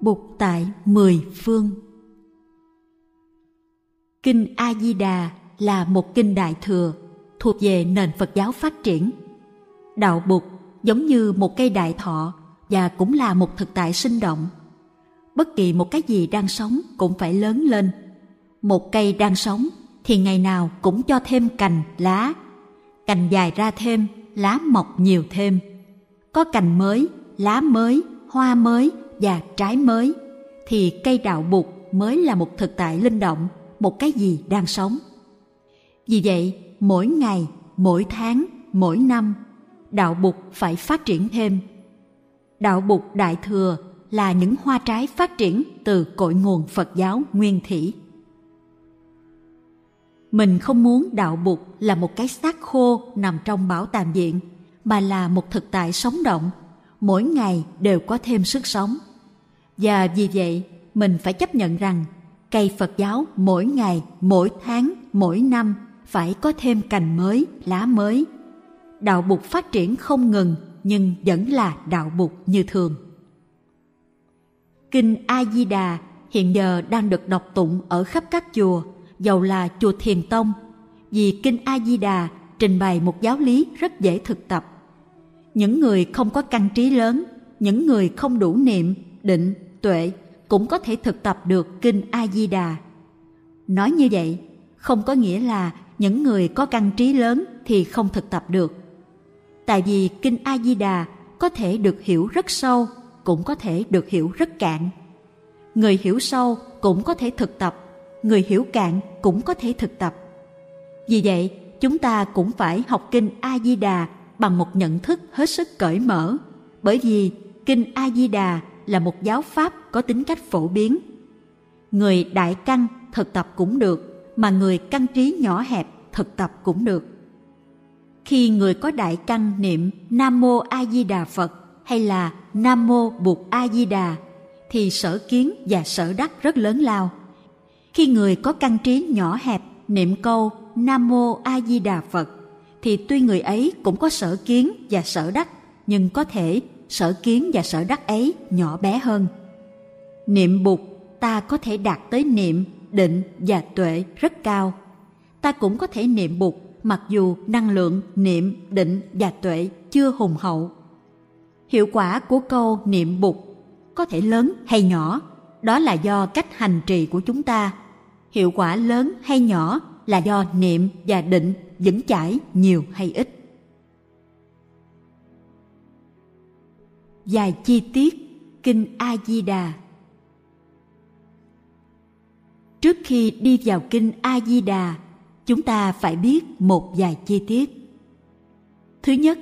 Bụt tại mười phương Kinh A-di-đà là một kinh đại thừa thuộc về nền Phật giáo phát triển. Đạo Bụt giống như một cây đại thọ và cũng là một thực tại sinh động. Bất kỳ một cái gì đang sống cũng phải lớn lên. Một cây đang sống thì ngày nào cũng cho thêm cành, lá. Cành dài ra thêm, lá mọc nhiều thêm. Có cành mới, lá mới, hoa mới và trái mới thì cây đạo Bụt mới là một thực tại linh động, một cái gì đang sống. Vì vậy, mỗi ngày, mỗi tháng, mỗi năm, đạo Bụt phải phát triển thêm. Đạo Bụt Đại Thừa là những hoa trái phát triển từ cội nguồn Phật giáo nguyên thủy. Mình không muốn đạo Bụt là một cái xác khô nằm trong bảo tàng viện, mà là một thực tại sống động, mỗi ngày đều có thêm sức sống. Và vì vậy, mình phải chấp nhận rằng cây Phật giáo mỗi ngày, mỗi tháng, mỗi năm phải có thêm cành mới, lá mới. Đạo Bụt phát triển không ngừng nhưng vẫn là đạo Bụt như thường. Kinh A Di Đà hiện giờ đang được đọc tụng ở khắp các chùa, dầu là chùa Thiền Tông, vì Kinh A Di Đà trình bày một giáo lý rất dễ thực tập. Những người không có căn trí lớn, những người không đủ niệm, định, tuệ cũng có thể thực tập được Kinh A Di Đà. Nói như vậy, không có nghĩa là những người có căn trí lớn thì không thực tập được. Tại vì Kinh A Di Đà có thể được hiểu rất sâu cũng có thể được hiểu rất cạn. Người hiểu sâu cũng có thể thực tập, người hiểu cạn cũng có thể thực tập. Vì vậy, chúng ta cũng phải học kinh A Di Đà bằng một nhận thức hết sức cởi mở, bởi vì kinh A Di Đà là một giáo pháp có tính cách phổ biến. Người đại căn thực tập cũng được, mà người căn trí nhỏ hẹp thực tập cũng được. Khi người có đại căn niệm Nam Mô A Di Đà Phật hay là Nam Mô Bụt A Di Đà thì sở kiến và sở đắc rất lớn lao. Khi người có căn trí nhỏ hẹp niệm câu Nam Mô A Di Đà Phật thì tuy người ấy cũng có sở kiến và sở đắc nhưng có thể sở kiến và sở đắc ấy nhỏ bé hơn. Niệm bục ta có thể đạt tới niệm, định và tuệ rất cao. Ta cũng có thể niệm bục mặc dù năng lượng niệm, định và tuệ chưa hùng hậu hiệu quả của câu niệm bục có thể lớn hay nhỏ đó là do cách hành trì của chúng ta hiệu quả lớn hay nhỏ là do niệm và định vững chãi nhiều hay ít vài chi tiết kinh a di đà trước khi đi vào kinh a di đà chúng ta phải biết một vài chi tiết thứ nhất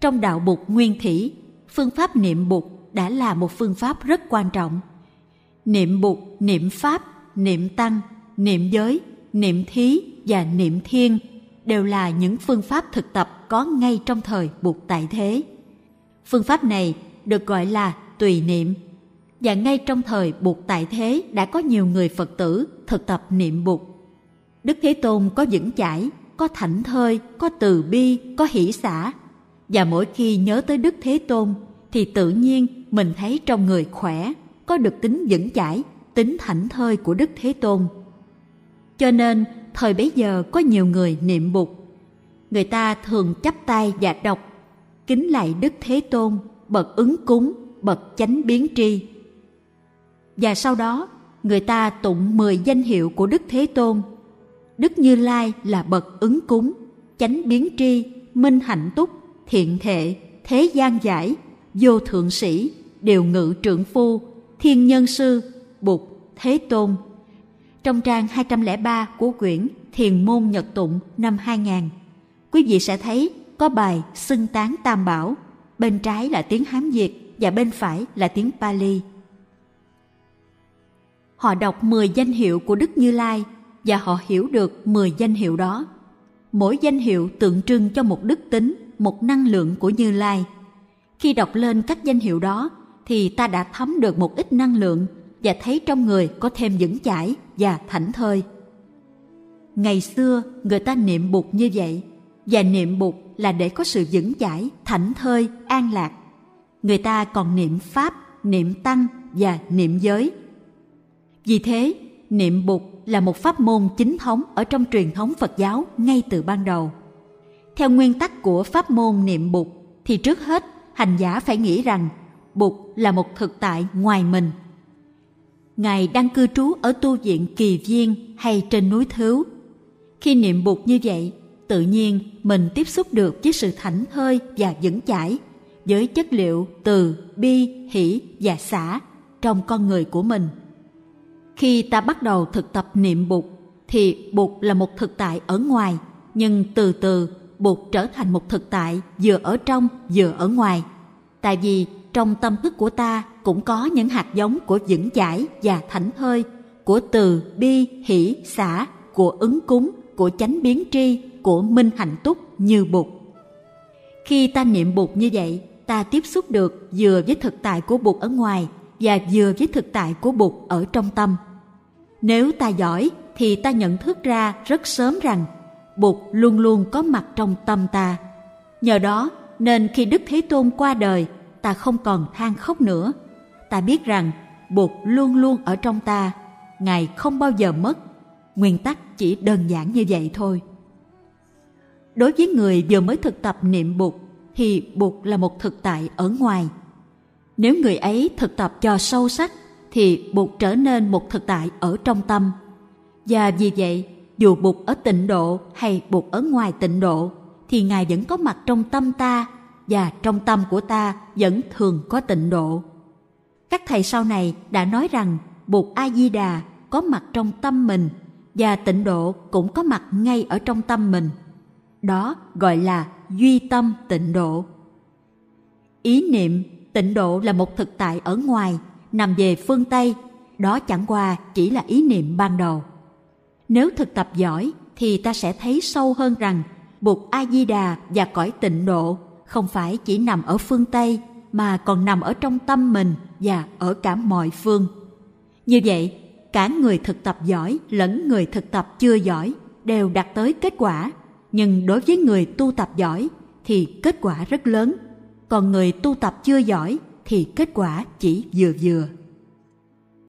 trong đạo bụt nguyên thủy phương pháp niệm Bụt đã là một phương pháp rất quan trọng. Niệm Bụt, niệm Pháp, niệm Tăng, niệm giới, niệm thí và niệm thiên đều là những phương pháp thực tập có ngay trong thời Bụt tại thế. Phương pháp này được gọi là tùy niệm và ngay trong thời Bụt tại thế đã có nhiều người Phật tử thực tập niệm Bụt. Đức Thế Tôn có vững chãi, có thảnh thơi, có từ bi, có hỷ xả và mỗi khi nhớ tới Đức Thế Tôn thì tự nhiên mình thấy trong người khỏe, có được tính vững chãi, tính thảnh thơi của Đức Thế Tôn. Cho nên, thời bấy giờ có nhiều người niệm Bụt. Người ta thường chắp tay và đọc, kính lạy Đức Thế Tôn, bậc ứng cúng, bậc chánh biến tri. Và sau đó, người ta tụng mười danh hiệu của Đức Thế Tôn. Đức Như Lai là bậc ứng cúng, chánh biến tri, minh hạnh túc, thiện thệ, thế gian giải, vô thượng sĩ, điều ngự trượng phu, thiên nhân sư, bụt, thế tôn. Trong trang 203 của quyển Thiền môn Nhật tụng năm 2000, quý vị sẽ thấy có bài xưng tán tam bảo, bên trái là tiếng Hán Việt và bên phải là tiếng Pali. Họ đọc 10 danh hiệu của Đức Như Lai và họ hiểu được 10 danh hiệu đó. Mỗi danh hiệu tượng trưng cho một đức tính, một năng lượng của Như Lai – khi đọc lên các danh hiệu đó thì ta đã thấm được một ít năng lượng và thấy trong người có thêm vững chãi và thảnh thơi. Ngày xưa người ta niệm bụt như vậy và niệm bụt là để có sự vững chãi, thảnh thơi, an lạc. Người ta còn niệm pháp, niệm tăng và niệm giới. Vì thế, niệm Bụt là một pháp môn chính thống ở trong truyền thống Phật giáo ngay từ ban đầu. Theo nguyên tắc của pháp môn niệm Bụt thì trước hết hành giả phải nghĩ rằng Bụt là một thực tại ngoài mình. Ngài đang cư trú ở tu viện Kỳ Viên hay trên núi Thứu. Khi niệm Bụt như vậy, tự nhiên mình tiếp xúc được với sự thảnh thơi và vững chãi với chất liệu từ bi, hỷ và xả trong con người của mình. Khi ta bắt đầu thực tập niệm Bụt thì Bụt là một thực tại ở ngoài, nhưng từ từ Bụt trở thành một thực tại vừa ở trong vừa ở ngoài. Tại vì trong tâm thức của ta cũng có những hạt giống của vững chãi và thảnh thơi, của từ bi, hỷ, xả, của ứng cúng, của chánh biến tri, của minh hạnh túc như Bụt. Khi ta niệm Bụt như vậy, ta tiếp xúc được vừa với thực tại của Bụt ở ngoài và vừa với thực tại của Bụt ở trong tâm. Nếu ta giỏi thì ta nhận thức ra rất sớm rằng Bụt luôn luôn có mặt trong tâm ta. Nhờ đó nên khi Đức Thế Tôn qua đời, ta không còn than khóc nữa. Ta biết rằng Bụt luôn luôn ở trong ta, Ngài không bao giờ mất. Nguyên tắc chỉ đơn giản như vậy thôi. Đối với người vừa mới thực tập niệm Bụt thì Bụt là một thực tại ở ngoài. Nếu người ấy thực tập cho sâu sắc thì Bụt trở nên một thực tại ở trong tâm. Và vì vậy, dù Bụt ở tịnh độ hay Bụt ở ngoài tịnh độ, thì Ngài vẫn có mặt trong tâm ta và trong tâm của ta vẫn thường có tịnh độ. Các thầy sau này đã nói rằng Bụt A-di-đà có mặt trong tâm mình và tịnh độ cũng có mặt ngay ở trong tâm mình. Đó gọi là duy tâm tịnh độ. Ý niệm tịnh độ là một thực tại ở ngoài nằm về phương Tây, đó chẳng qua chỉ là ý niệm ban đầu. Nếu thực tập giỏi thì ta sẽ thấy sâu hơn rằng Bụt A-di-đà và cõi tịnh độ không phải chỉ nằm ở phương Tây mà còn nằm ở trong tâm mình và ở cả mọi phương. Như vậy, cả người thực tập giỏi lẫn người thực tập chưa giỏi đều đạt tới kết quả. Nhưng đối với người tu tập giỏi thì kết quả rất lớn, còn người tu tập chưa giỏi thì kết quả chỉ vừa vừa